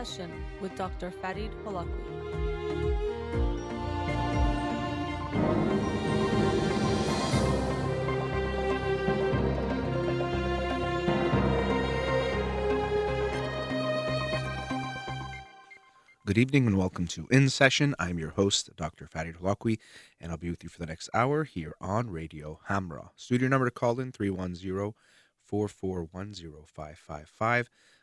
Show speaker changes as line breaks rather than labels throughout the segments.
Session with Dr. Farid Holakwi.
Good evening and welcome to In Session. I'm your host, Dr. Farid Holakwi, and I'll be with you for the next hour here on Radio Hamra. Studio number to call in 310 441 555.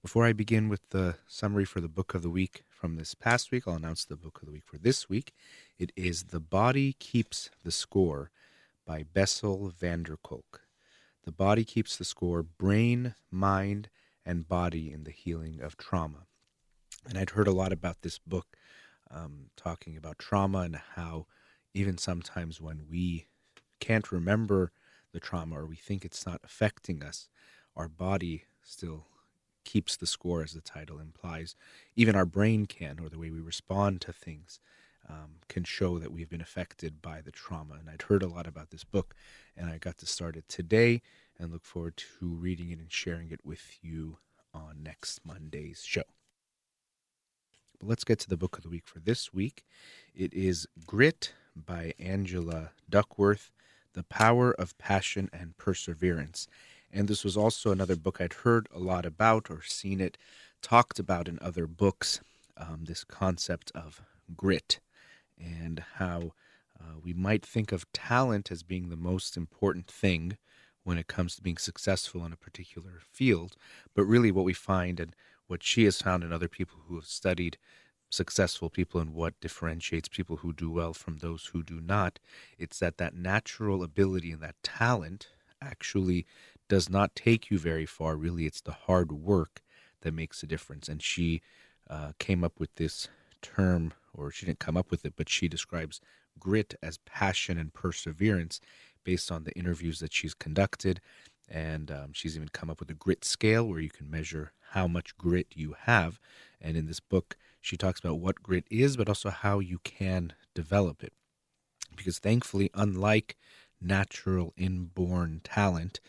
Before I begin with the summary for the book of the week from this past week, I'll announce the book of the week for this week. It is The Body Keeps the Score by Bessel van der Kolk. The Body Keeps the Score Brain, Mind, and Body in the Healing of Trauma. And I'd heard a lot about this book, um, talking about trauma and how even sometimes when we can't remember the trauma or we think it's not affecting us, our body still keeps the score, as the title implies. Even our brain can, or the way we respond to things, um, can show that we've been affected by the trauma. And I'd heard a lot about this book, and I got to start it today and look forward to reading it and sharing it with you on next Monday's show. But let's get to the book of the week for this week. It is Grit by Angela Duckworth The Power of Passion and Perseverance. And this was also another book I'd heard a lot about or seen it talked about in other books. Um, this concept of grit and how uh, we might think of talent as being the most important thing when it comes to being successful in a particular field. But really, what we find and what she has found in other people who have studied successful people and what differentiates people who do well from those who do not, it's that that natural ability and that talent actually does not take you very far. Really, it's the hard work that makes a difference. And she uh, came up with this term, or she didn't come up with it, but she describes grit as passion and perseverance based on the interviews that she's conducted. And um, she's even come up with a grit scale where you can measure how much grit you have. And in this book, she talks about what grit is, but also how you can develop it. Because thankfully, unlike natural inborn talent,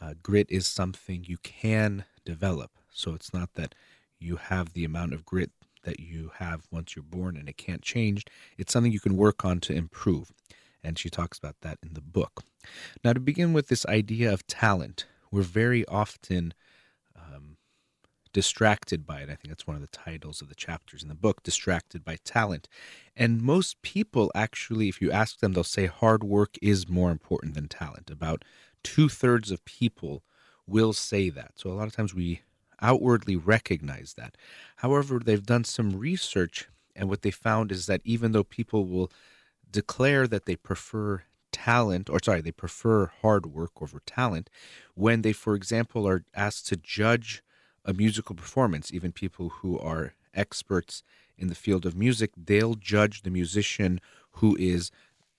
uh, grit is something you can develop. So it's not that you have the amount of grit that you have once you're born and it can't change. It's something you can work on to improve. And she talks about that in the book. Now, to begin with this idea of talent, we're very often um, distracted by it. I think that's one of the titles of the chapters in the book, Distracted by Talent. And most people actually, if you ask them, they'll say hard work is more important than talent. About two thirds of people will say that. So a lot of times we outwardly recognize that. However, they've done some research, and what they found is that even though people will declare that they prefer talent, or sorry, they prefer hard work over talent, when they, for example, are asked to judge a musical performance, even people who are experts in the field of music, they'll judge the musician who is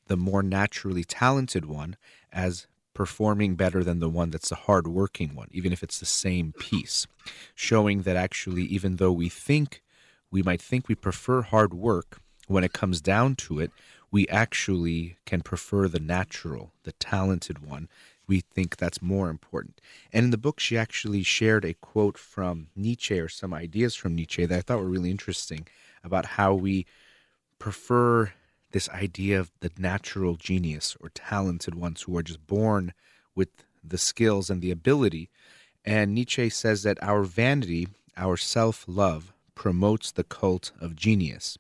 the more naturally talented one as performing better than the one that's the hard working one, even if it's the same piece, showing that actually, even though we think we might think we prefer hard work, when it comes down to it, we actually can prefer the natural, the talented one. We think that's more important. And in the book, she actually shared a quote from Nietzsche or some ideas from Nietzsche that I thought were really interesting about how we prefer this idea of the natural genius or talented ones who are just born with the skills and the ability. And Nietzsche says that our vanity, our self love, promotes the cult of genius.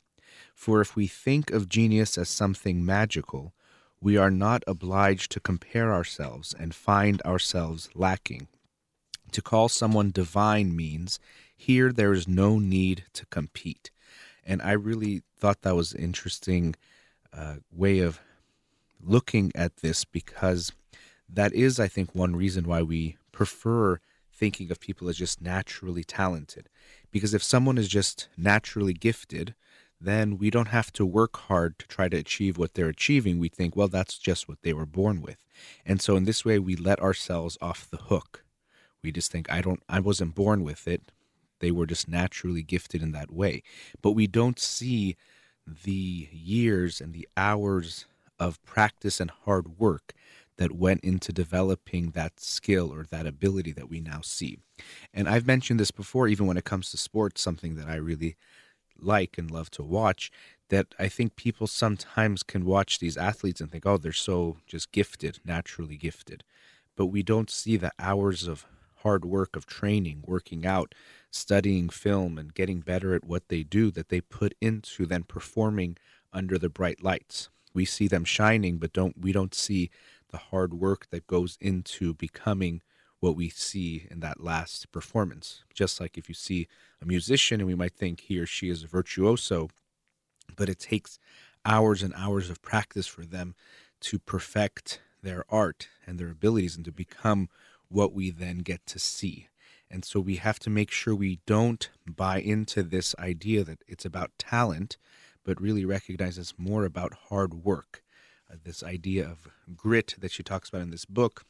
For if we think of genius as something magical, we are not obliged to compare ourselves and find ourselves lacking. To call someone divine means here there is no need to compete. And I really thought that was interesting uh, way of looking at this because that is, I think, one reason why we prefer thinking of people as just naturally talented. Because if someone is just naturally gifted, then we don't have to work hard to try to achieve what they're achieving. We think, well, that's just what they were born with. And so in this way, we let ourselves off the hook. We just think, I don't, I wasn't born with it. They were just naturally gifted in that way. But we don't see the years and the hours of practice and hard work that went into developing that skill or that ability that we now see. And I've mentioned this before, even when it comes to sports, something that I really like and love to watch. That I think people sometimes can watch these athletes and think, oh, they're so just gifted, naturally gifted. But we don't see the hours of hard work of training, working out, studying film, and getting better at what they do that they put into then performing under the bright lights. We see them shining, but don't we don't see the hard work that goes into becoming what we see in that last performance. Just like if you see a musician and we might think he or she is a virtuoso, but it takes hours and hours of practice for them to perfect their art and their abilities and to become what we then get to see. And so we have to make sure we don't buy into this idea that it's about talent, but really recognize it's more about hard work uh, this idea of grit that she talks about in this book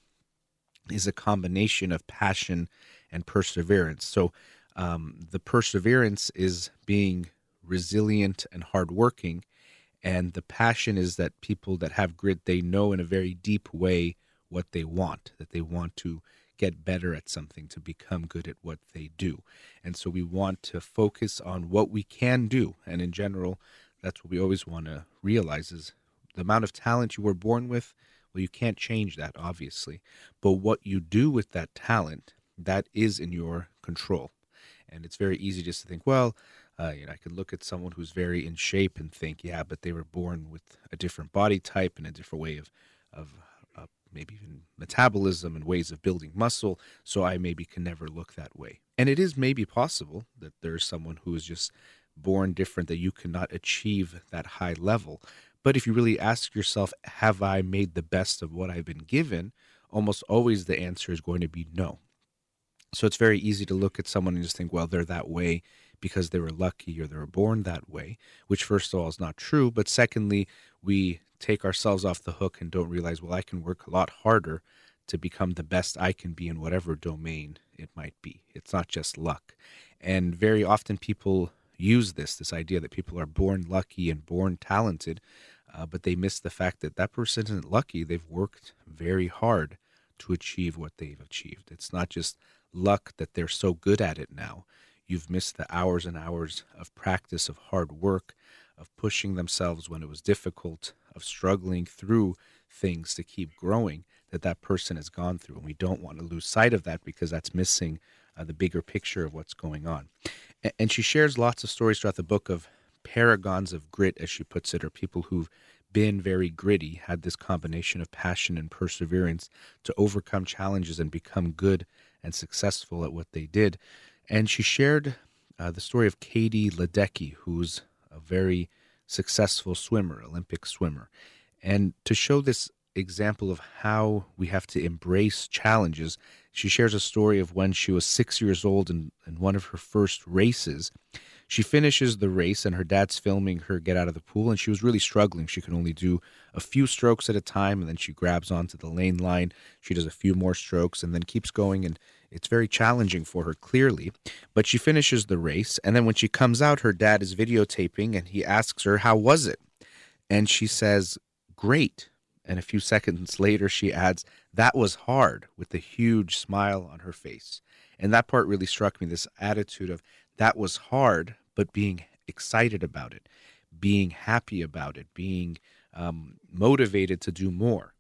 is a combination of passion and perseverance. So um, the perseverance is being resilient and hardworking, and the passion is that people that have grit they know in a very deep way what they want, that they want to get better at something, to become good at what they do. And so we want to focus on what we can do. And in general, that's what we always want to realize is the amount of talent you were born with, well, you can't change that, obviously. But what you do with that talent, that is in your control. And it's very easy just to think, well, uh, you know, I could look at someone who's very in shape and think, yeah, but they were born with a different body type and a different way of, of maybe even metabolism and ways of building muscle. So I maybe can never look that way. And it is maybe possible that there's someone who is just born different that you cannot achieve that high level. But if you really ask yourself, have I made the best of what I've been given? Almost always the answer is going to be no. So it's very easy to look at someone and just think, well, they're that way because they were lucky or they were born that way, which, first of all, is not true. But secondly, we take ourselves off the hook and don't realize, well, I can work a lot harder to become the best I can be in whatever domain it might be. It's not just luck. And very often people use this, this idea that people are born lucky and born talented, uh, but they miss the fact that that person isn't lucky. They've worked very hard to achieve what they've achieved. It's not just luck that they're so good at it now. You've missed the hours and hours of practice, of hard work, of pushing themselves when it was difficult, of struggling through things to keep growing that that person has gone through. And we don't want to lose sight of that because that's missing uh, the bigger picture of what's going on. And she shares lots of stories throughout the book of paragons of grit, as she puts it, or people who've been very gritty, had this combination of passion and perseverance to overcome challenges and become good and successful at what they did. And she shared uh, the story of Katie Ledecky, who's a very successful swimmer, Olympic swimmer. And to show this example of how we have to embrace challenges, she shares a story of when she was six years old in, in one of her first races. She finishes the race, and her dad's filming her get out of the pool, and she was really struggling. She could only do a few strokes at a time, and then she grabs onto the lane line. She does a few more strokes and then keeps going, and it's very challenging for her, clearly. But she finishes the race, and then when she comes out, her dad is videotaping, and he asks her, How was it? And she says, Great. And a few seconds later, she adds, That was hard, with a huge smile on her face. And that part really struck me this attitude of, that was hard, but being excited about it, being happy about it, being um, motivated to do more.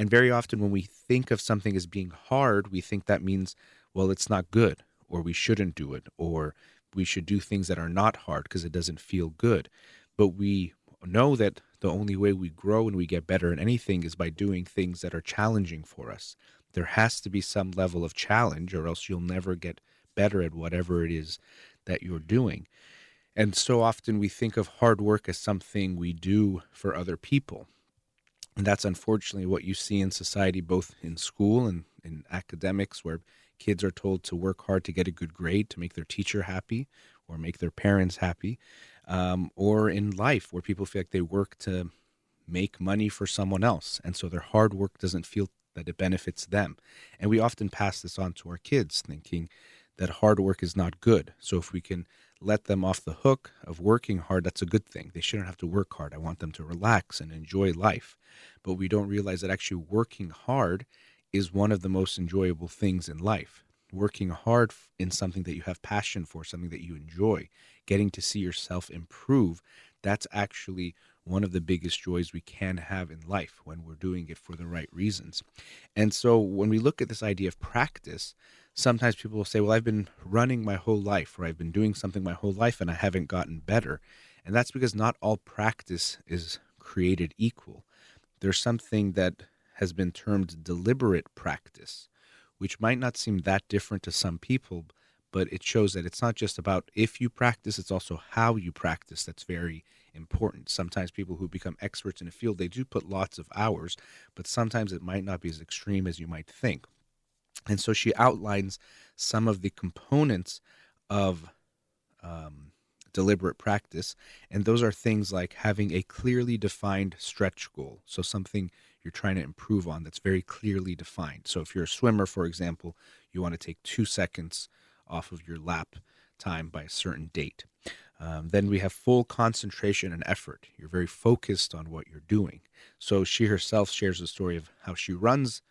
And very often, when we think of something as being hard, we think that means, well, it's not good, or we shouldn't do it, or we should do things that are not hard because it doesn't feel good. But we know that the only way we grow and we get better in anything is by doing things that are challenging for us. There has to be some level of challenge, or else you'll never get better at whatever it is that you're doing. And so often we think of hard work as something we do for other people. And that's unfortunately what you see in society, both in school and in academics, where kids are told to work hard to get a good grade to make their teacher happy or make their parents happy, um, or in life where people feel like they work to make money for someone else. And so their hard work doesn't feel that it benefits them. And we often pass this on to our kids, thinking that hard work is not good. So if we can let them off the hook of working hard, that's a good thing. They shouldn't have to work hard. I want them to relax and enjoy life. But we don't realize that actually working hard is one of the most enjoyable things in life. Working hard in something that you have passion for, something that you enjoy, getting to see yourself improve, that's actually one of the biggest joys we can have in life when we're doing it for the right reasons. And so when we look at this idea of practice, sometimes people will say, Well, I've been running my whole life, or I've been doing something my whole life and I haven't gotten better. And that's because not all practice is created equal. There's something that has been termed deliberate practice, which might not seem that different to some people, but it shows that it's not just about if you practice, it's also how you practice that's very important. Sometimes people who become experts in a field, they do put lots of hours, but sometimes it might not be as extreme as you might think. And so she outlines some of the components of um, deliberate practice. And those are things like having a clearly defined stretch goal. So, something you're trying to improve on that's very clearly defined. So, if you're a swimmer, for example, you want to take two seconds off of your lap time by a certain date. Um, then we have full concentration and effort. You're very focused on what you're doing. So she herself shares the story of how she runs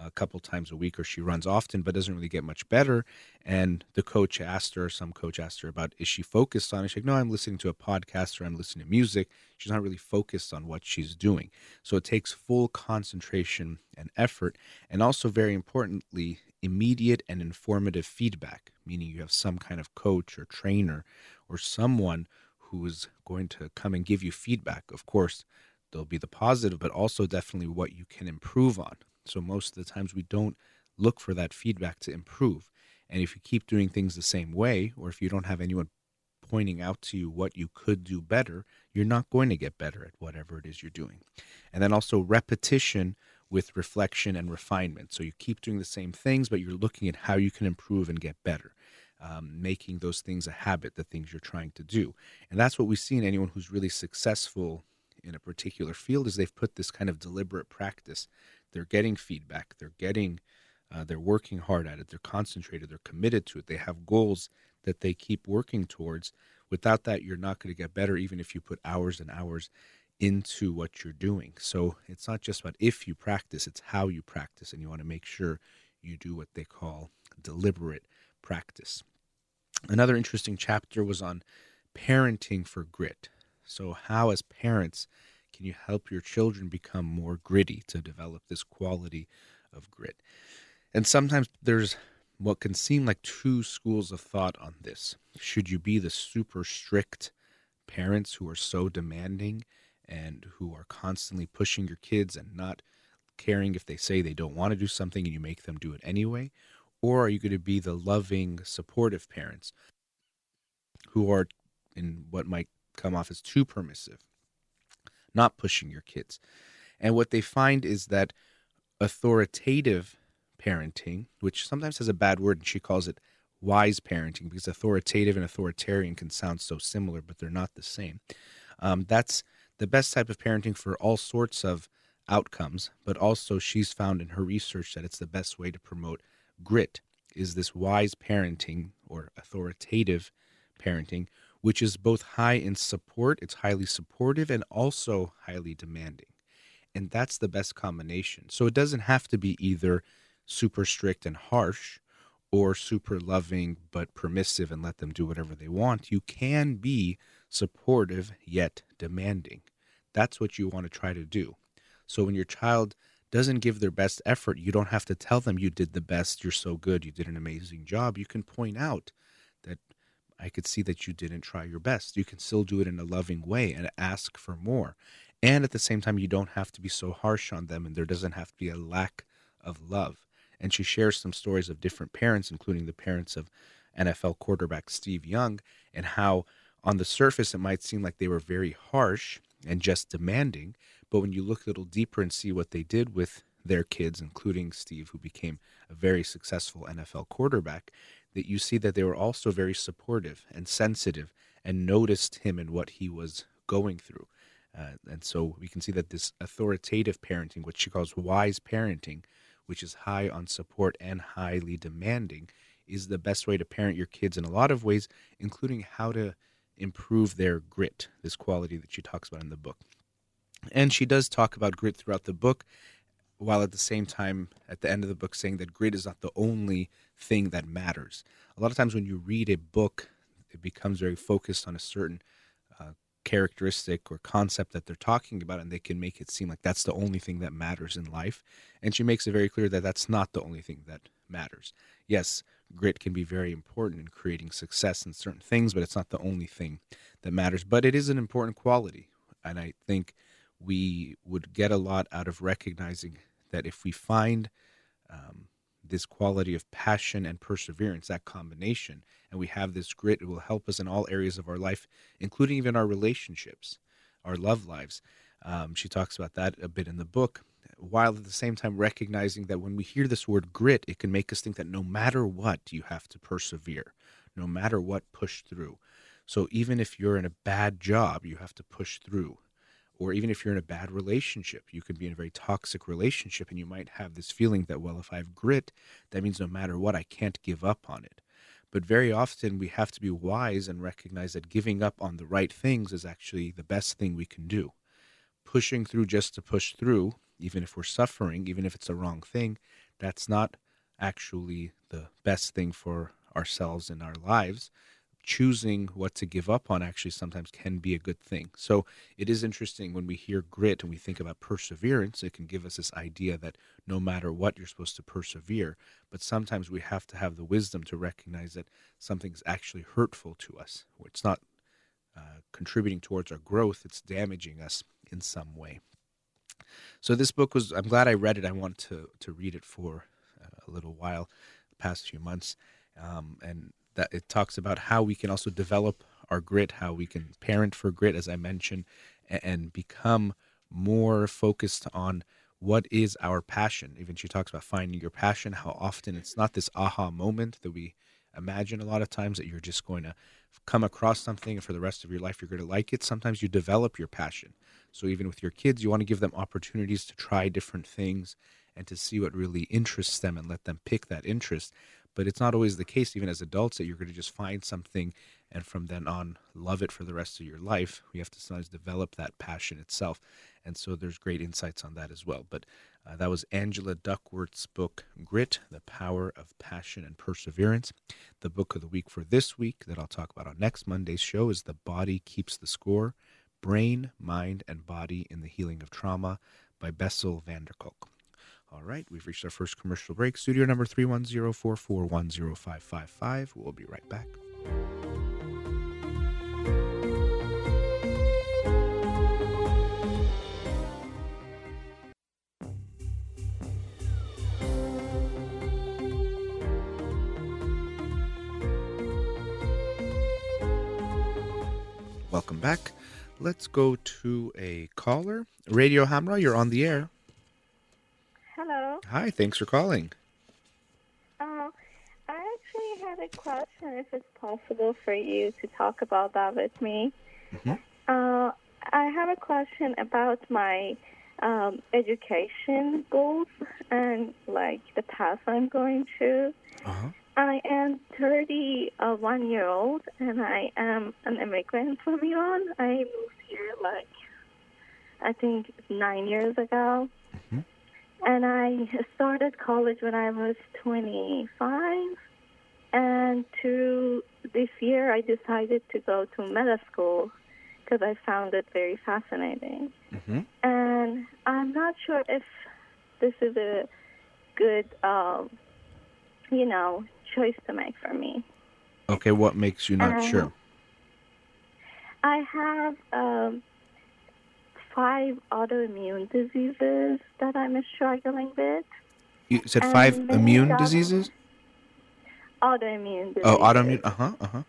a couple times a week or she runs often but doesn't really get much better. And the coach asked her some coach asked her about is she focused on it she's like no i'm listening to a podcast or i'm listening to music. She's not really focused on what she's doing. So it takes full concentration and effort and also very importantly immediate and informative feedback meaning you have some kind of coach or trainer or someone who is going to come and give you feedback. Of course there'll be the positive but also definitely what you can improve on so most of the times we don't look for that feedback to improve. And if you keep doing things the same way, or if you don't have anyone pointing out to you what you could do better, you're not going to get better at whatever it is you're doing. And then also repetition with reflection and refinement. So you keep doing the same things, but you're looking at how you can improve and get better. Um, making those things a habit, the things you're trying to do. And that's what we see in anyone who's really successful in a particular field is they've put this kind of deliberate practice they're getting feedback. They're getting, uh, they're working hard at it. They're concentrated. They're committed to it. They have goals that they keep working towards. Without that, you're not going to get better, even if you put hours and hours into what you're doing. So it's not just about if you practice, it's how you practice. And you want to make sure you do what they call deliberate practice. Another interesting chapter was on parenting for grit. So, how, as parents, can you help your children become more gritty to develop this quality of grit? And sometimes there's what can seem like two schools of thought on this. Should you be the super strict parents who are so demanding and who are constantly pushing your kids and not caring if they say they don't want to do something and you make them do it anyway? Or are you going to be the loving, supportive parents who are in what might come off as too permissive? Not pushing your kids. And what they find is that authoritative parenting, which sometimes has a bad word, and she calls it wise parenting because authoritative and authoritarian can sound so similar, but they're not the same. Um, that's the best type of parenting for all sorts of outcomes, but also she's found in her research that it's the best way to promote grit is this wise parenting or authoritative parenting which is both high in support, it's highly supportive, and also highly demanding. And that's the best combination. So it doesn't have to be either super strict and harsh or super loving but permissive and let them do whatever they want. You can be supportive yet demanding. That's what you want to try to do. So when your child doesn't give their best effort, you don't have to tell them you did the best, you're so good, you did an amazing job. You can point out I could see that you didn't try your best. You can still do it in a loving way and ask for more. And at the same time, you don't have to be so harsh on them, and there doesn't have to be a lack of love. And she shares some stories of different parents, including the parents of NFL quarterback Steve Young, and how on the surface it might seem like they were very harsh and just demanding. But when you look a little deeper and see what they did with their kids, including Steve, who became a very successful NFL quarterback, that you see that they were also very supportive and sensitive and noticed him and what he was going through. Uh, and so we can see that this authoritative parenting, which she calls wise parenting, which is high on support and highly demanding, is the best way to parent your kids in a lot of ways, including how to improve their grit, this quality that she talks about in the book. And she does talk about grit throughout the book, while at the same time, at the end of the book, saying that grit is not the only thing that matters. A lot of times when you read a book, it becomes very focused on a certain uh, characteristic or concept that they're talking about, and they can make it seem like that's the only thing that matters in life. And she makes it very clear that that's not the only thing that matters. Yes, grit can be very important in creating success in certain things, but it's not the only thing that matters. But it is an important quality. And I think we would get a lot out of recognizing that if we find um, this quality of passion and perseverance, that combination, and we have this grit, it will help us in all areas of our life, including even our relationships, our love lives. Um, she talks about that a bit in the book, while at the same time recognizing that when we hear this word grit, it can make us think that no matter what, you have to persevere, no matter what, push through. So even if you're in a bad job, you have to push through or even if you're in a bad relationship, you could be in a very toxic relationship and you might have this feeling that, well, if I have grit, that means no matter what, I can't give up on it. But very often we have to be wise and recognize that giving up on the right things is actually the best thing we can do. Pushing through just to push through, even if we're suffering, even if it's the wrong thing, that's not actually the best thing for ourselves and our lives choosing what to give up on actually sometimes can be a good thing. So it is interesting when we hear grit and we think about perseverance, it can give us this idea that no matter what, you're supposed to persevere. But sometimes we have to have the wisdom to recognize that something's actually hurtful to us. It's not uh, contributing towards our growth, it's damaging us in some way. So this book was, I'm glad I read it. I want to, to read it for uh, a little while, the past few months. Um, and that it talks about how we can also develop our grit, how we can parent for grit, as I mentioned, and become more focused on what is our passion. Even she talks about finding your passion, how often it's not this aha moment that we imagine a lot of times that you're just going to come across something and for the rest of your life you're going to like it. Sometimes you develop your passion. So even with your kids, you want to give them opportunities to try different things and to see what really interests them and let them pick that interest but it's not always the case even as adults that you're going to just find something and from then on love it for the rest of your life. We have to sometimes develop that passion itself and so there's great insights on that as well. But uh, that was angela duckworth's book grit the power of passion and perseverance. The book of the week for this week that i'll talk about on next monday's show is the body keeps the score brain mind and body in the healing of trauma by bessel van der kolk all right, we've reached our first commercial break. Studio number 310-441-0555. We'll be right back. Welcome back. Let's go to a caller. Radio Hamra, you're on the air. Hi, thanks for calling.
Uh, I actually had a question if it's possible for you to talk about that with me. Mm-hmm. Uh, I have a question about my um, education goals and like the path I'm going to. Uh-huh. I am 31 year old and I am an immigrant from Iran. I moved here like I think nine years ago. Mm-hmm. And I started college when I was 25. And to this year, I decided to go to med school because I found it very fascinating. Mm-hmm. And I'm not sure if this is a good, um, you know, choice to make for me.
Okay, what makes you not sure?
I have um, five autoimmune diseases that I'm struggling with.
You said five immune diseases?
Autoimmune diseases.
Oh, autoimmune. Uh huh. Uh huh.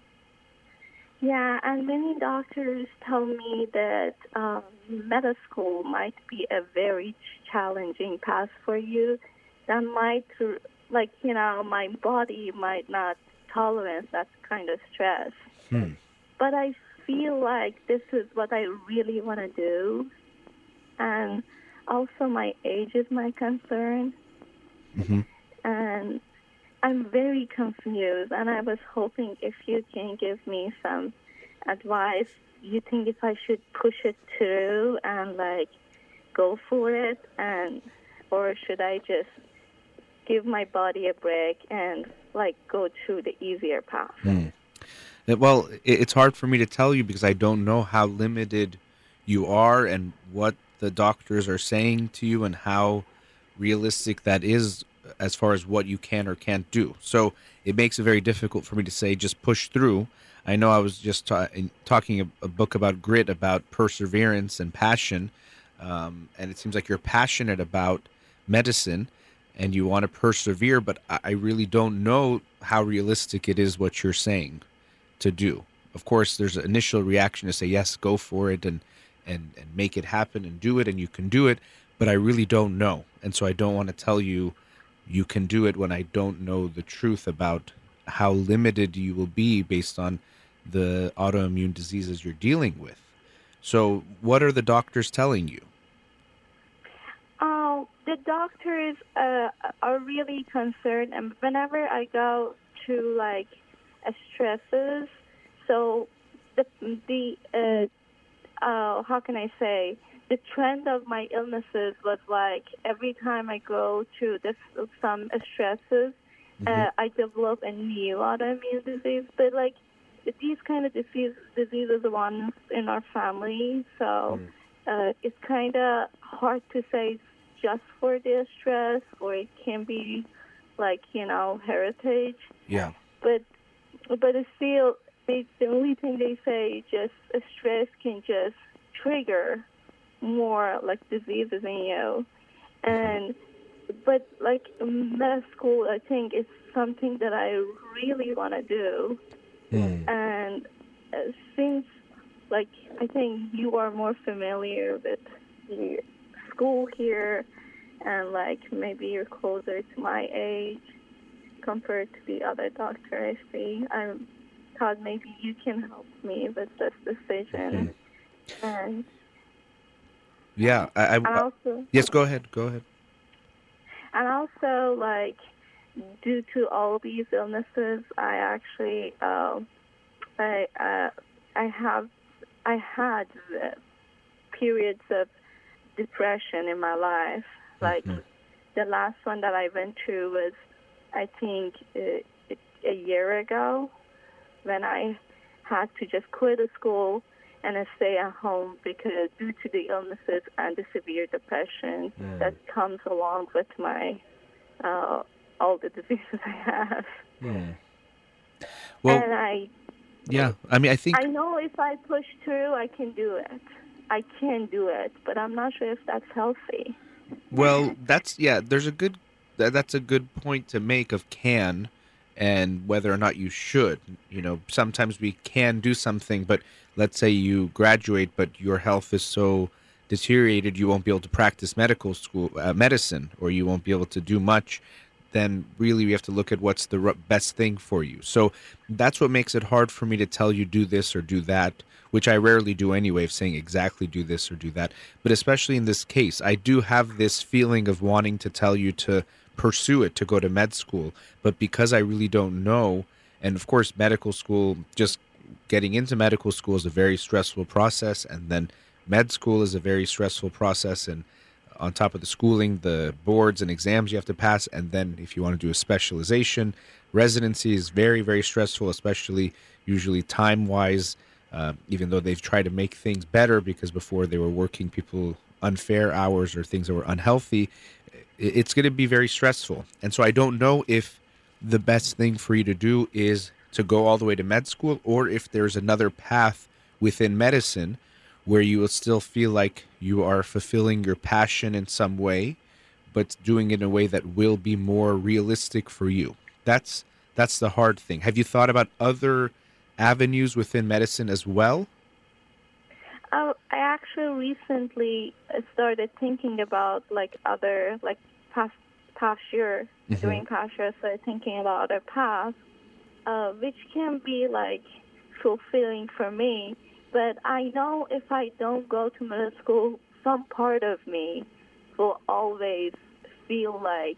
Yeah, and many doctors tell me that um, medical school might be a very challenging path for you. That might, like, you know, my body might not tolerate that kind of stress.
Hmm.
But I feel like this is what I really want to do. And also, my age is my concern.
hmm
And I'm very confused, and I was hoping if you can give me some advice. You think if I should push it through and like go for it, and or should I just give my body a break and like go through the easier path?
Uh, Well, it's hard for me to tell you because I don't know how limited you are and what the doctors are saying to you and how realistic that is as far as what you can or can't do. So it makes it very difficult for me to say just push through. I know I was just ta- in- talking a, a book about grit, about perseverance and passion, um, and it seems like you're passionate about medicine and you want to persevere, but I, I really don't know how realistic it is what you're saying to do. Of course, there's an initial reaction to say yes, go for it and and and make it happen and do it and you can do it, but I really don't know. And so I don't want to tell you you can do it when I don't know the truth about how limited you will be based on the autoimmune diseases you're dealing with. So, what are the doctors telling you?
Oh, the doctors uh, are really concerned, and whenever I go to like stresses, so the the uh, uh, how can I say the trend of my illnesses was like every time I go through this some stresses, uh, I develop a new autoimmune disease. But like these kind of disease diseases are ones in our family, so uh, it's kind of hard to say just for the stress, or it can be like you know heritage.
Yeah.
But but it's still they, the only thing they say just uh, stress can just trigger more like diseases in you, and but like med school, I think is something that I really want to do, and uh, since like I think you are more familiar with the school here, and like maybe you're closer to my age compared to the other doctor I see. I thought maybe you can help me with this decision, and
Yeah. I, I,
also
yes, go ahead. Go ahead.
and also like due to all these illnesses, I actually uh, I uh, I have I had periods of depression in my life. Like the last one that I went through was I think uh, a year ago when I had to just quit the school and I stay at home because due to the illnesses and the severe depression that comes along with my uh, all the diseases I have.
Well,
and I
yeah. I mean, I think
I know if I push through, I can do it. I can do it, but I'm not sure if that's healthy.
Well, that's yeah. There's a good that's a good point to make of can and whether or not you should. You know, sometimes we can do something, but let's say you graduate, but your health is so deteriorated you won't be able to practice medical school uh, medicine, or you won't be able to do much. Then really, we have to look at what's the r- best thing for you. So that's what makes it hard for me to tell you do this or do that which I rarely do anyway, of saying exactly do this or do that. But especially in this case, I do have this feeling of wanting to tell you to pursue it, to go to med school. But because I really don't know, and of course, medical school, just getting into medical school is a very stressful process. And then med school is a very stressful process. And on top of the schooling, the boards and exams you have to pass. And then if you want to do a specialization, residency is very, very stressful, especially usually time wise uh, even though they've tried to make things better because before they were working people unfair hours or things that were unhealthy it's going to be very stressful. And so i don't know if the best thing for you to do is to go all the way to med school or if there's another path within medicine where you will still feel like you are fulfilling your passion in some way but doing it in a way that will be more realistic for you. That's that's the hard thing. Have you thought about other avenues within medicine as well?
Uh, I actually recently started thinking about like other like past past year
Mm-hmm.
during past year, I started thinking about other paths, uh, which can be like fulfilling for me. But I know if I don't go to middle school, some part of me will always feel like,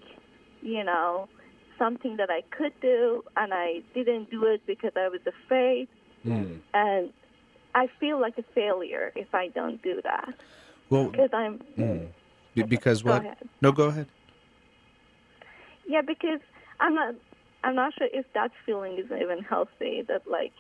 you know, something that I could do, and I didn't do it because I was afraid, and I feel like a failure if I don't do that
Well,
because I'm.
be- because what?
ahead.
No, go ahead.
Yeah, because I'm not. I'm not sure if that feeling is even healthy. That like,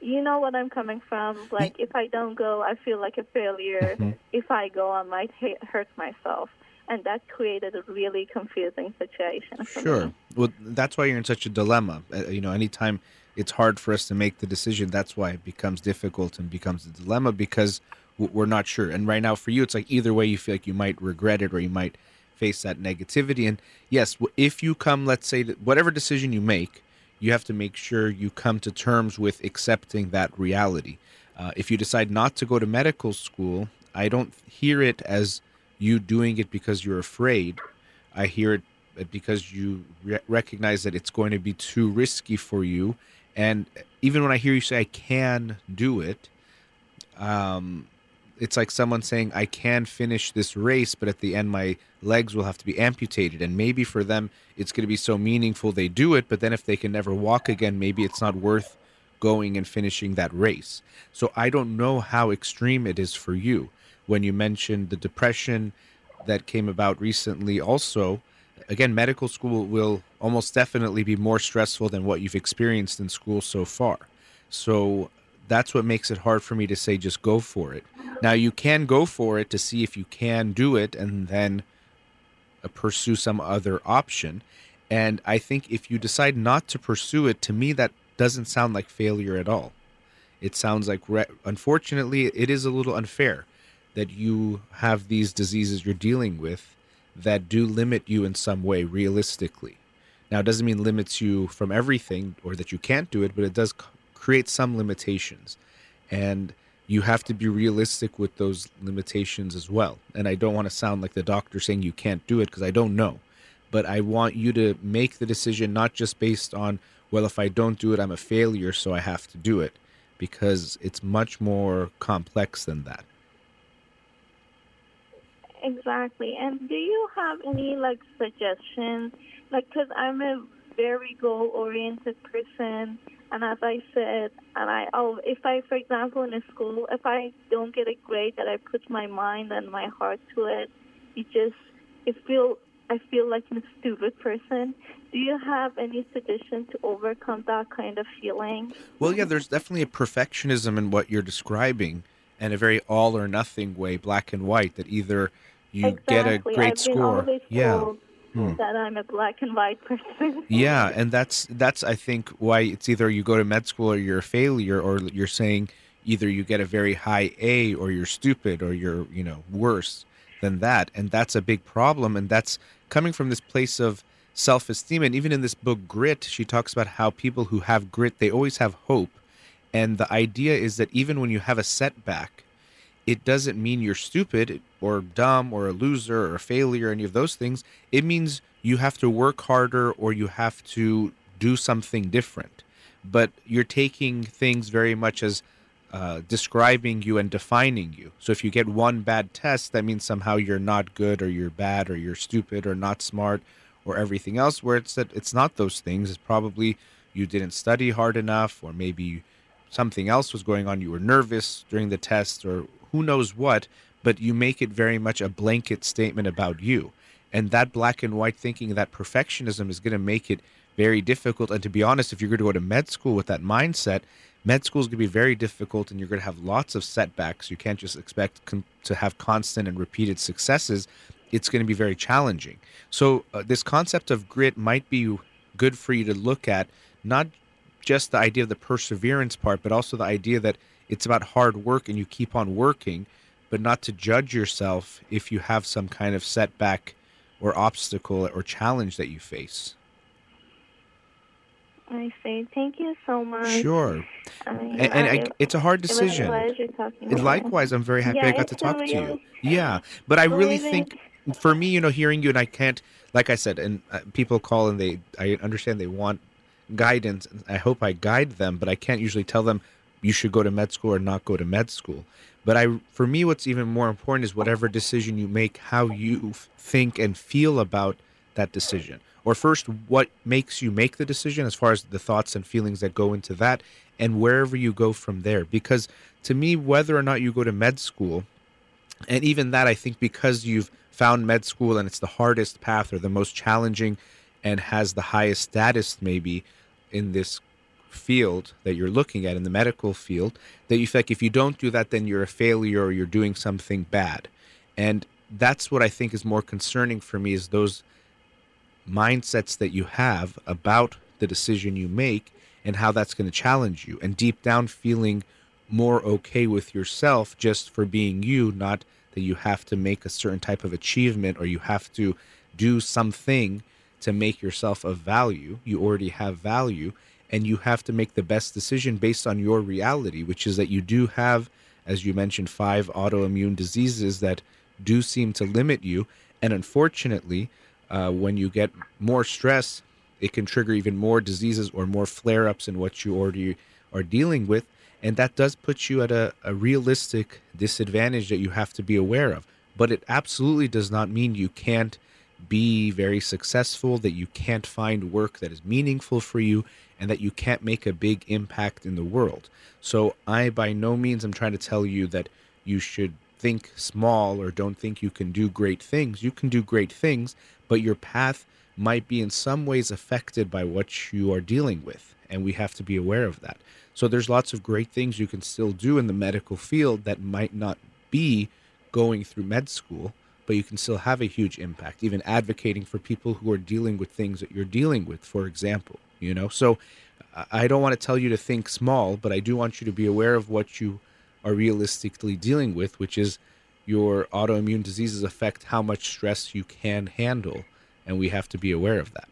you know what I'm coming from. Like, if I don't go, I feel like a failure.
Mm-hmm.
If I go, I might ha- hurt myself, and that created a really confusing situation.
Sure.
Me.
Well, that's why you're in such a dilemma. Uh, you know, anytime it's hard for us to make the decision, that's why it becomes difficult and becomes a dilemma because we're not sure. And right now, for you, it's like either way, you feel like you might regret it or you might face that negativity. And yes, if you come, let's say, whatever decision you make, you have to make sure you come to terms with accepting that reality. Uh, if you decide not to go to medical school, I don't hear it as you doing it because you're afraid. I hear it because you re- recognize that it's going to be too risky for you. And even when I hear you say, I can do it, um, it's like someone saying, I can finish this race, but at the end, my legs will have to be amputated. And maybe for them, it's going to be so meaningful they do it. But then if they can never walk again, maybe it's not worth going and finishing that race. So I don't know how extreme it is for you. When you mentioned the depression that came about recently, also, again, medical school will almost definitely be more stressful than what you've experienced in school so far. So that's what makes it hard for me to say just go for it. Now, you can go for it to see if you can do it and then uh, pursue some other option. And I think if you decide not to pursue it, to me, that doesn't sound like failure at all. It sounds like, re- unfortunately, it is a little unfair that you have these diseases you're dealing with that do limit you in some way realistically. Now, it doesn't mean limits you from everything or that you can't do it, but it does create some limitations. And you have to be realistic with those limitations as well. And I don't want to sound like the doctor saying you can't do it because I don't know. But I want you to make the decision not just based on, well, if I don't do it, I'm a failure, so I have to do it, because it's much more complex than that.
Exactly. And do you have any like suggestions? Like, because I'm a very goal-oriented person, and as I said, and I oh, if I, for example, in a school, if I don't get a grade that I put my mind and my heart to it, it just it feel I feel like I'm a stupid person. Do you have any suggestion to overcome that kind of feeling?
Well, yeah, there's definitely a perfectionism in what you're describing, and a very all or nothing way, black and white, that either you get a great
I've
score. Yeah.
told hmm. that I'm a black and white person.
Yeah, and that's that's I think why it's either you go to med school or you're a failure, or you're saying either you get a very high A or you're stupid or you're you know worse than that, and that's a big problem, and that's coming from this place of self-esteem. And even in this book, Grit, she talks about how people who have grit they always have hope, and the idea is that even when you have a setback, it doesn't mean you're stupid or dumb or a loser or a failure or any of those things. It means you have to work harder or you have to do something different. But you're taking things very much as uh, describing you and defining you. So if you get one bad test, that means somehow you're not good or you're bad or you're stupid or not smart or everything else. Where it's that it's not those things. It's probably you didn't study hard enough or maybe something else was going on. You were nervous during the test or who knows what, but you make it very much a blanket statement about you. And that black and white thinking, that perfectionism is going to make it very difficult. And to be honest, if you're going to go to med school with that mindset, med school is going to be very difficult and you're going to have lots of setbacks. You can't just expect con- to have constant and repeated successes. It's going to be very challenging. So, uh, this concept of grit might be good for you to look at, not just the idea of the perseverance part, but also the idea that it's about hard work and you keep on working, but not to judge yourself if you have some kind of setback or obstacle or challenge that you face.
I see. Thank you so much.
Sure.
I,
And, and I,
I,
it's a hard
a
decision.
pleasure talking
And
to you.
likewise, I'm very happy
Yeah,
I got to talk to you. Yeah, but I really think for me, you know, hearing you and I can't, like I said, and uh, people call and they, I understand they want guidance. I hope I guide them, but I can't usually tell them you should go to med school or not go to med school. But I, for me, what's even more important is whatever decision you make, how you think and feel about that decision. Or first, what makes you make the decision as far as the thoughts and feelings that go into that, and wherever you go from there. Because to me, whether or not you go to med school, and even that, I think because you've found med school and it's the hardest path or the most challenging and has the highest status, maybe in this field that you're looking at in the medical field, that you feel like if you don't do that, then you're a failure or you're doing something bad. And that's what I think is more concerning for me is those mindsets that you have about the decision you make and how that's going to challenge you. And deep down feeling more okay with yourself just for being you not that you have to make a certain type of achievement or you have to do something to make yourself of value. You already have value and you have to make the best decision based on your reality which is that you do have as you mentioned five autoimmune diseases that do seem to limit you and unfortunately uh, when you get more stress, it can trigger even more diseases or more flare ups in what you already are dealing with. And that does put you at a, a realistic disadvantage that you have to be aware of. But it absolutely does not mean you can't be very successful, that you can't find work that is meaningful for you, and that you can't make a big impact in the world. So, I by no means am trying to tell you that you should think small or don't think you can do great things. You can do great things, but your path might be in some ways affected by what you are dealing with. And we have to be aware of that. So there's lots of great things you can still do in the medical field that might not be going through med school, but you can still have a huge impact, even advocating for people who are dealing with things that you're dealing with, for example. You know, so I- I don't want to tell you to think small, but I do want you to be aware of what you are realistically dealing with, which is your autoimmune diseases affect how much stress you can handle, and we have to be aware of that.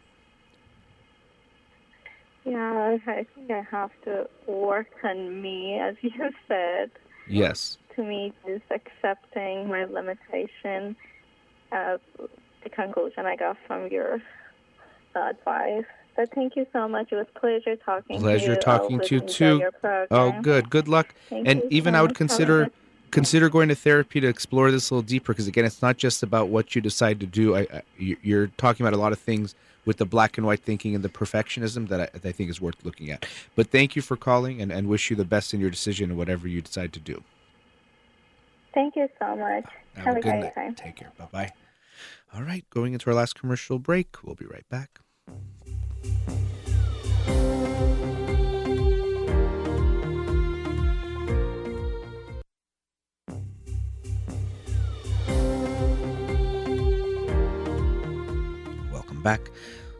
Yeah, I think I have to work on me, as you said.
Yes.
To me, just accepting my limitation. Uh, the conclusion I got from your advice. But thank you so much. It was a pleasure talking to
Pleasure
you.
talking to you too. Oh, good. Good luck.
Thank
and even
so
I would
much. Have a
consider consider going to therapy to explore this a little deeper because again, it's not just about what you decide to do. I, I you- you're talking about a lot of things with the black and white thinking and the perfectionism that I, that I think is worth looking at. But thank you for calling and, and wish you the best in your decision and whatever you decide to do.
Thank you so much.
Have,
Have
a good
great
night.
time.
Take care. Bye bye. All right, going into our last commercial break. We'll be right back. Welcome back.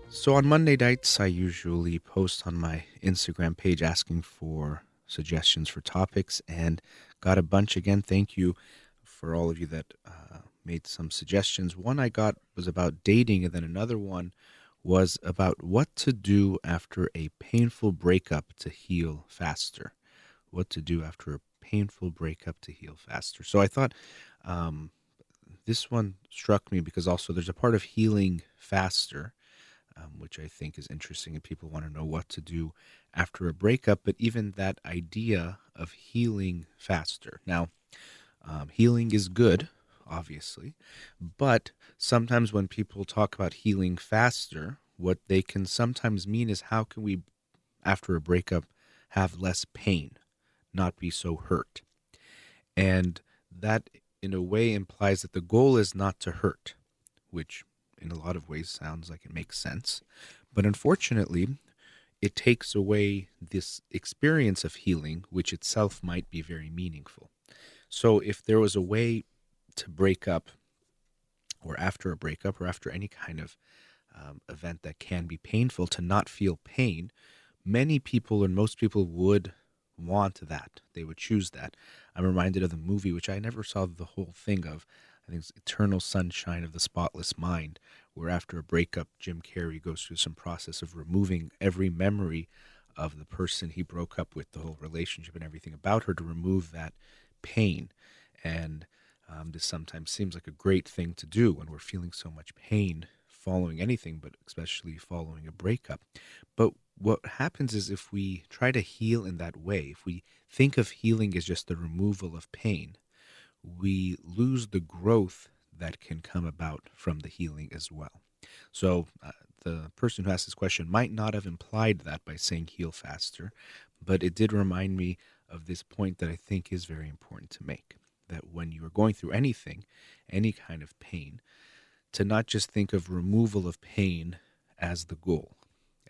So on Monday nights, I usually post on my Instagram page asking for suggestions for topics and got a bunch again. Thank you for all of you that uh, made some suggestions. One I got was about dating, and then another one was about what to do after a painful breakup to heal faster. What to do after a painful breakup to heal faster. So I thought um, this one struck me because also there's a part of healing faster, um, which I think is interesting, and people want to know what to do after a breakup. But even that idea of healing faster. Now, um, healing is good, obviously, but sometimes when people talk about healing faster, what they can sometimes mean is how can we, after a breakup, have less pain, not be so hurt. And that, in a way, implies that the goal is not to hurt, which in a lot of ways sounds like it makes sense. But unfortunately, it takes away this experience of healing, which itself might be very meaningful. So, if there was a way to break up, or after a breakup, or after any kind of um, event that can be painful, to not feel pain, many people and most people would want that. They would choose that. I'm reminded of the movie, which I never saw the whole thing of. I think it's Eternal Sunshine of the Spotless Mind, where after a breakup, Jim Carrey goes through some process of removing every memory of the person he broke up with, the whole relationship and everything about her to remove that pain. And um, this sometimes seems like a great thing to do when we're feeling so much pain following anything, but especially following a breakup. But what happens is if we try to heal in that way, if we think of healing as just the removal of pain, we lose the growth that can come about from the healing as well. So, uh, the person who asked this question might not have implied that by saying heal faster, but it did remind me of this point that I think is very important to make that when you are going through anything, any kind of pain, to not just think of removal of pain as the goal.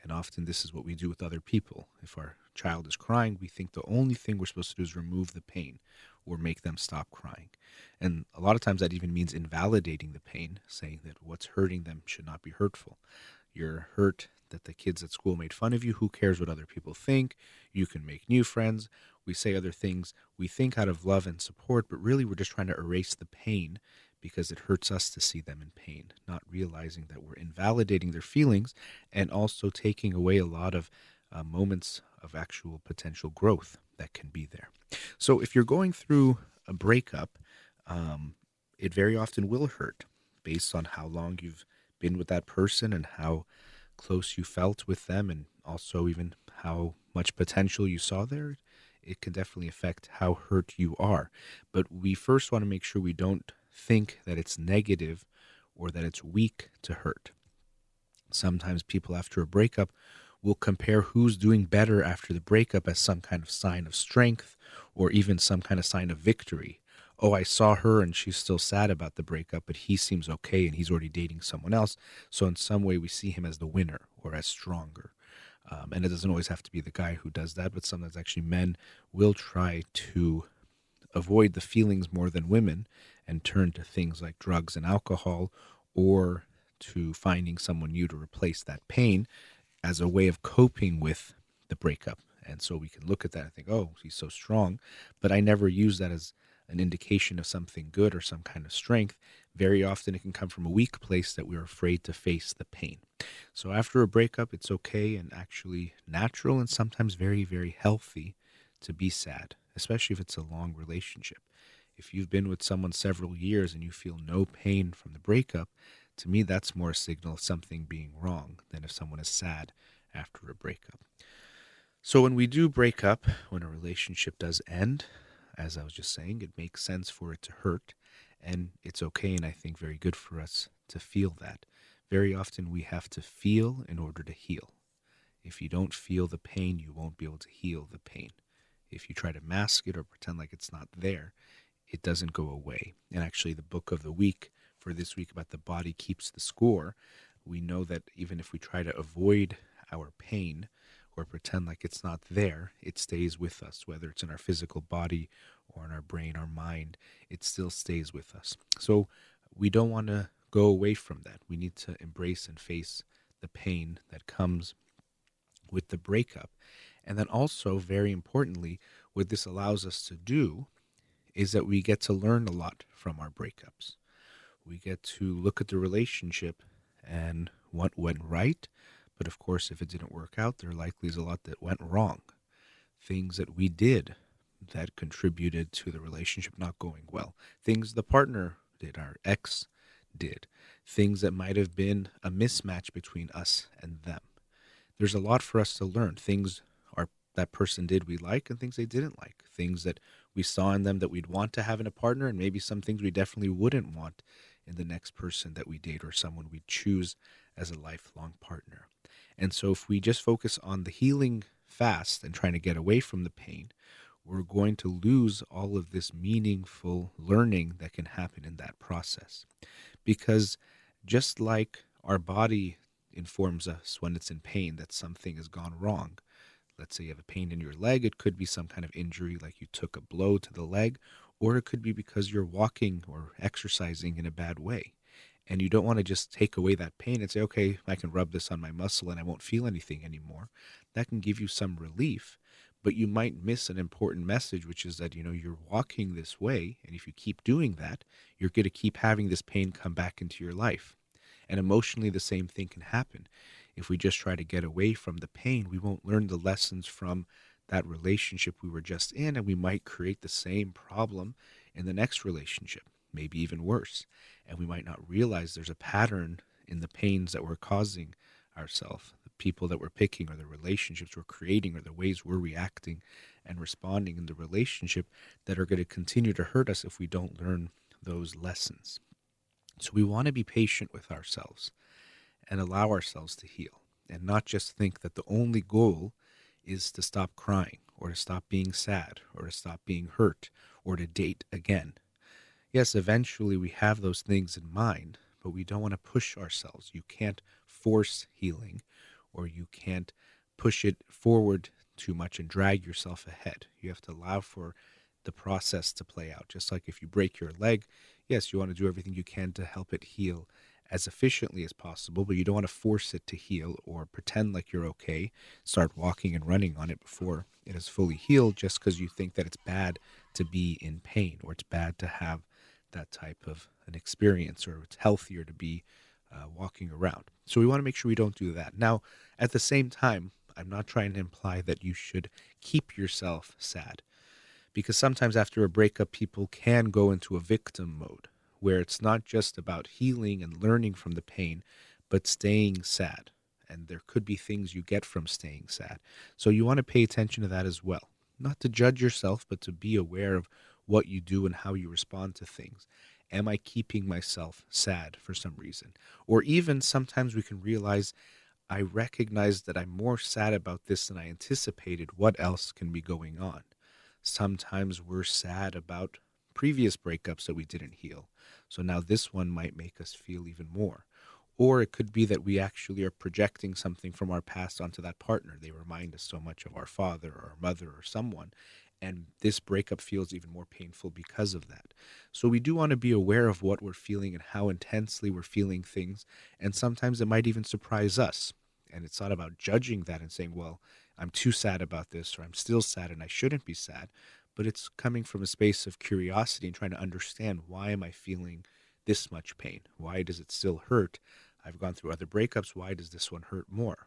And often this is what we do with other people. If our child is crying, we think the only thing we're supposed to do is remove the pain or make them stop crying. And a lot of times that even means invalidating the pain, saying that what's hurting them should not be hurtful. You're hurt that the kids at school made fun of you. Who cares what other people think? You can make new friends. We say other things we think out of love and support, but really we're just trying to erase the pain because it hurts us to see them in pain, not realizing that we're invalidating their feelings and also taking away a lot of uh, moments of actual potential growth that can be there. So if you're going through a breakup, um, it very often will hurt based on how long you've been with that person and how close you felt with them and also even how much potential you saw there. It can definitely affect how hurt you are. But we first want to make sure we don't think that it's negative or that it's weak to hurt. Sometimes people after a breakup will compare who's doing better after the breakup as some kind of sign of strength or even some kind of sign of victory oh, I saw her and she's still sad about the breakup, but he seems okay and he's already dating someone else. So in some way, we see him as the winner or as stronger. Um, and it doesn't always have to be the guy who does that, but sometimes actually men will try to avoid the feelings more than women and turn to things like drugs and alcohol or to finding someone new to replace that pain as a way of coping with the breakup. And so we can look at that and think, oh, he's so strong. But I never use that as an indication of something good or some kind of strength. Very often it can come from a weak place that we're afraid to face the pain. So after a breakup, it's okay and actually natural and sometimes very, very healthy to be sad, especially if it's a long relationship. If you've been with someone several years and you feel no pain from the breakup, to me that's more a signal of something being wrong than if someone is sad after a breakup. So when we do break up, when a relationship does end, as I was just saying, it makes sense for it to hurt, and it's okay and I think very good for us to feel that. Very often we have to feel in order to heal. If you don't feel the pain, you won't be able to heal the pain. If you try to mask it or pretend like it's not there, it doesn't go away. And actually, the book of the week for this week about the body keeps the score, we know that even if we try to avoid our pain, or pretend like it's not there, it stays with us, whether it's in our physical body or in our brain, our mind, it still stays with us. So we don't want to go away from that. We need to embrace and face the pain that comes with the breakup. And then also, very importantly, what this allows us to do is that we get to learn a lot from our breakups. We get to look at the relationship and what went right but of course, if it didn't work out, there likely is a lot that went wrong. Things that we did that contributed to the relationship not going well. Things the partner did, our ex did. Things that might have been a mismatch between us and them. There's a lot for us to learn. Things our that person did we like and things they didn't like. Things that we saw in them that we'd want to have in a partner and maybe some things we definitely wouldn't want in the next person that we date or someone we choose as a lifelong partner. And so, if we just focus on the healing fast and trying to get away from the pain, we're going to lose all of this meaningful learning that can happen in that process. Because just like our body informs us when it's in pain that something has gone wrong, let's say you have a pain in your leg, it could be some kind of injury like you took a blow to the leg, or it could be because you're walking or exercising in a bad way and you don't want to just take away that pain and say, okay, I can rub this on my muscle and I won't feel anything anymore. That can give you some relief, but you might miss an important message, which is that, you know, you're walking this way. And if you keep doing that, you're going to keep having this pain come back into your life. And emotionally, the same thing can happen. If we just try to get away from the pain, we won't learn the lessons from that relationship we were just in, and we might create the same problem in the next relationship, maybe even worse. And we might not realize there's a pattern in the pains that we're causing ourselves, the people that we're picking, or the relationships we're creating, or the ways we're reacting and responding in the relationship that are going to continue to hurt us if we don't learn those lessons. So we want to be patient with ourselves and allow ourselves to heal and not just think that the only goal is to stop crying or to stop being sad or to stop being hurt or to date again. Yes, eventually we have those things in mind, but we don't want to push ourselves. You can't force healing or you can't push it forward too much and drag yourself ahead. You have to allow for the process to play out. Just like if you break your leg, yes, you want to do everything you can to help it heal as efficiently as possible, but you don't want to force it to heal or pretend like you're okay. Start walking and running on it before it is fully healed just because you think that it's bad to be in pain or it's bad to have that type of an experience or it's healthier to be uh, walking around. So we want to make sure we don't do that. Now, at the same time, I'm not trying to imply that you should keep yourself sad because sometimes after a breakup, people can go into a victim mode where it's not just about healing and learning from the pain, but staying sad. And there could be things you get from staying sad. So you want to pay attention to that as well. Not to judge yourself, but to be aware of what you do and how you respond to things. Am I keeping myself sad for some reason? Or even sometimes we can realize I recognize that I'm more sad about this than I anticipated. What else can be going on? Sometimes we're sad about previous breakups that we didn't heal. So now this one might make us feel even more. Or it could be that we actually are projecting something from our past onto that partner. They remind us so much of our father or our mother or someone. And this breakup feels even more painful because of that. So we do want to be aware of what we're feeling and how intensely we're feeling things. And sometimes it might even surprise us. And it's not about judging that and saying, well, I'm too sad about this or I'm still sad and I shouldn't be sad but it's coming from a space of curiosity and trying to understand why am I feeling this much pain? Why does it still hurt? I've gone through other breakups. Why does this one hurt more?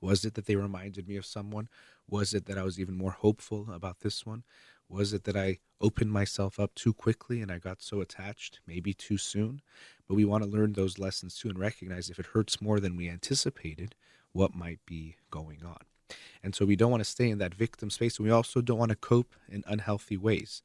Was it that they reminded me of someone? Was it that I was even more hopeful about this one? Was it that I opened myself up too quickly and I got so attached, maybe too soon? But we want to learn those lessons too and recognize if it hurts more than we anticipated, what might be going on. And so we don't want to stay in that victim space. And we also don't want to cope in unhealthy ways.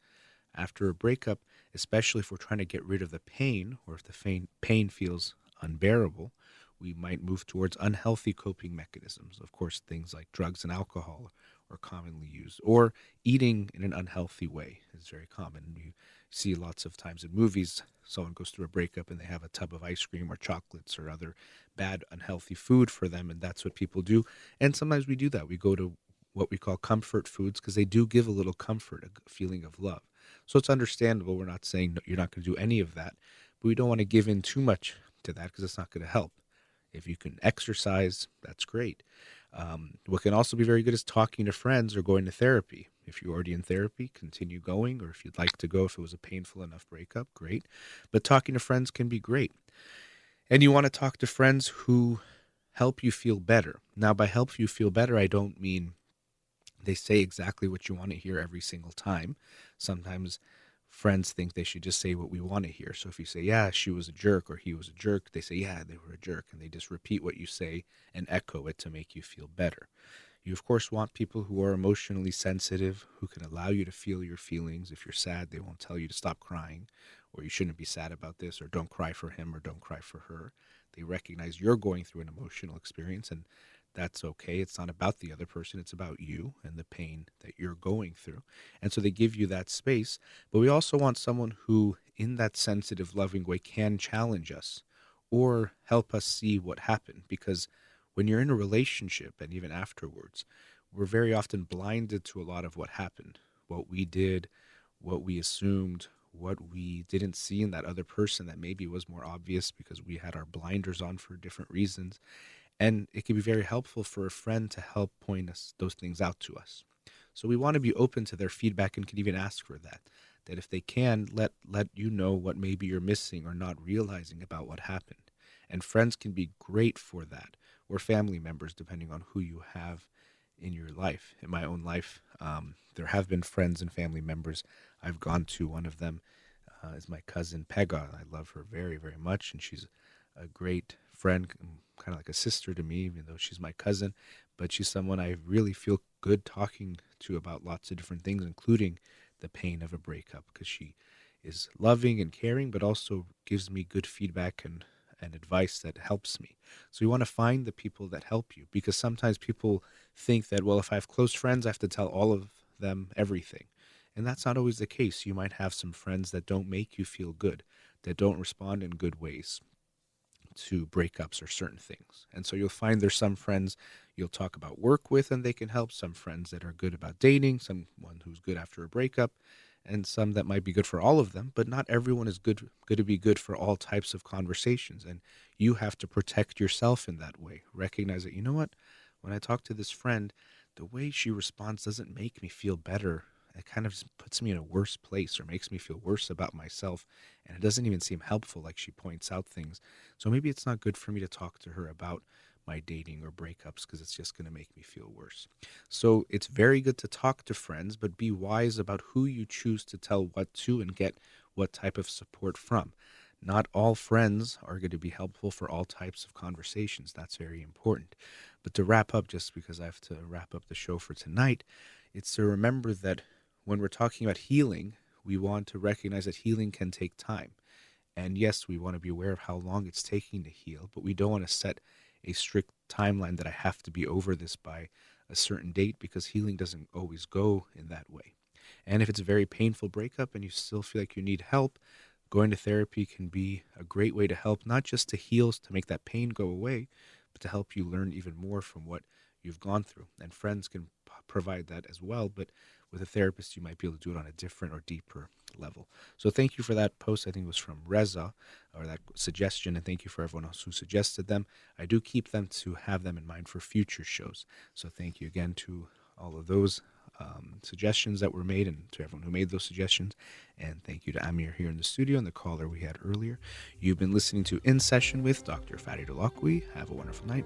After a breakup, especially if we're trying to get rid of the pain or if the pain feels unbearable, we might move towards unhealthy coping mechanisms. Of course, things like drugs and alcohol are commonly used, or eating in an unhealthy way is very common. You see lots of times in movies, someone goes through a breakup and they have a tub of ice cream or chocolates or other bad, unhealthy food for them, and that's what people do. And sometimes we do that. We go to what we call comfort foods because they do give a little comfort, a feeling of love. So it's understandable. We're not saying you're not going to do any of that, but we don't want to give in too much to that because it's not going to help. If you can exercise, that's great. Um, what can also be very good is talking to friends or going to therapy. If you're already in therapy, continue going, or if you'd like to go, if it was a painful enough breakup, great. But talking to friends can be great. And you want to talk to friends who help you feel better. Now, by help you feel better, I don't mean they say exactly what you want to hear every single time. Sometimes friends think they should just say what we want to hear. So if you say, yeah, she was a jerk or he was a jerk, they say, yeah, they were a jerk. And they just repeat what you say and echo it to make you feel better. You, of course, want people who are emotionally sensitive, who can allow you to feel your feelings. If you're sad, they won't tell you to stop crying, or you shouldn't be sad about this, or don't cry for him, or don't cry for her. They recognize you're going through an emotional experience, and that's okay. It's not about the other person, it's about you and the pain that you're going through. And so they give you that space. But we also want someone who, in that sensitive, loving way, can challenge us or help us see what happened because when you're in a relationship and even afterwards, we're very often blinded to a lot of what happened, what we did, what we assumed, what we didn't see in that other person that maybe was more obvious because we had our blinders on for different reasons. And it can be very helpful for a friend to help point us those things out to us. So we want to be open to their feedback and can even ask for that. That if they can, let let you know what maybe you're missing or not realizing about what happened And friends can be great for that, or family members, depending on who you have in your life. In my own life, um, there have been friends and family members I've gone to. One of them uh, is my cousin Pega. I love her very, very much, and she's a great friend, um, kind of like a sister to me, even though she's my cousin. But she's someone I really feel good talking to about lots of different things, including the pain of a breakup, because she is loving and caring, but also gives me good feedback and, and advice that helps me. So you want to find the people that help you, because sometimes people think that, well, if I have close friends, I have to tell all of them everything. And that's not always the case. You might have some friends that don't make you feel good, that don't respond in good ways to breakups or certain things. And so you'll find there's some friends you'll talk about work with and they can help, some friends that are good about dating, someone who's good after a breakup, and some that might be good for all of them, but not everyone is good good to be good for all types of conversations. And you have to protect yourself in that way. Recognize that you know what? When I talk to this friend, the way she responds doesn't make me feel better it kind of puts me in a worse place or makes me feel worse about myself. And it doesn't even seem helpful, like she points out things. So maybe it's not good for me to talk to her about my dating or breakups because it's just going to make me feel worse. So it's very good to talk to friends, but be wise about who you choose to tell what to and get what type of support from. Not all friends are going to be helpful for all types of conversations. That's very important. But to wrap up, just because I have to wrap up the show for tonight, it's to remember that when we're talking about healing, we want to recognize that healing can take time. And yes, we want to be aware of how long it's taking to heal, but we don't want to set a strict timeline that I have to be over this by a certain date because healing doesn't always go in that way. And if it's a very painful breakup and you still feel like you need help, going to therapy can be a great way to help, not just to heal, to make that pain go away, but to help you learn even more from what you've gone through. And friends can provide that as well, but with a therapist, you might be able to do it on a different or deeper level. So thank you for that post. I think it was from Reza or that suggestion, and thank you for everyone else who suggested them. I do keep them to have them in mind for future shows. So thank you again to all of those um, suggestions that were made and to everyone who made those suggestions. And thank you to Amir here in the studio and the caller we had earlier. You've been listening to In Session with Dr. Farid Holakouee. Have a wonderful night.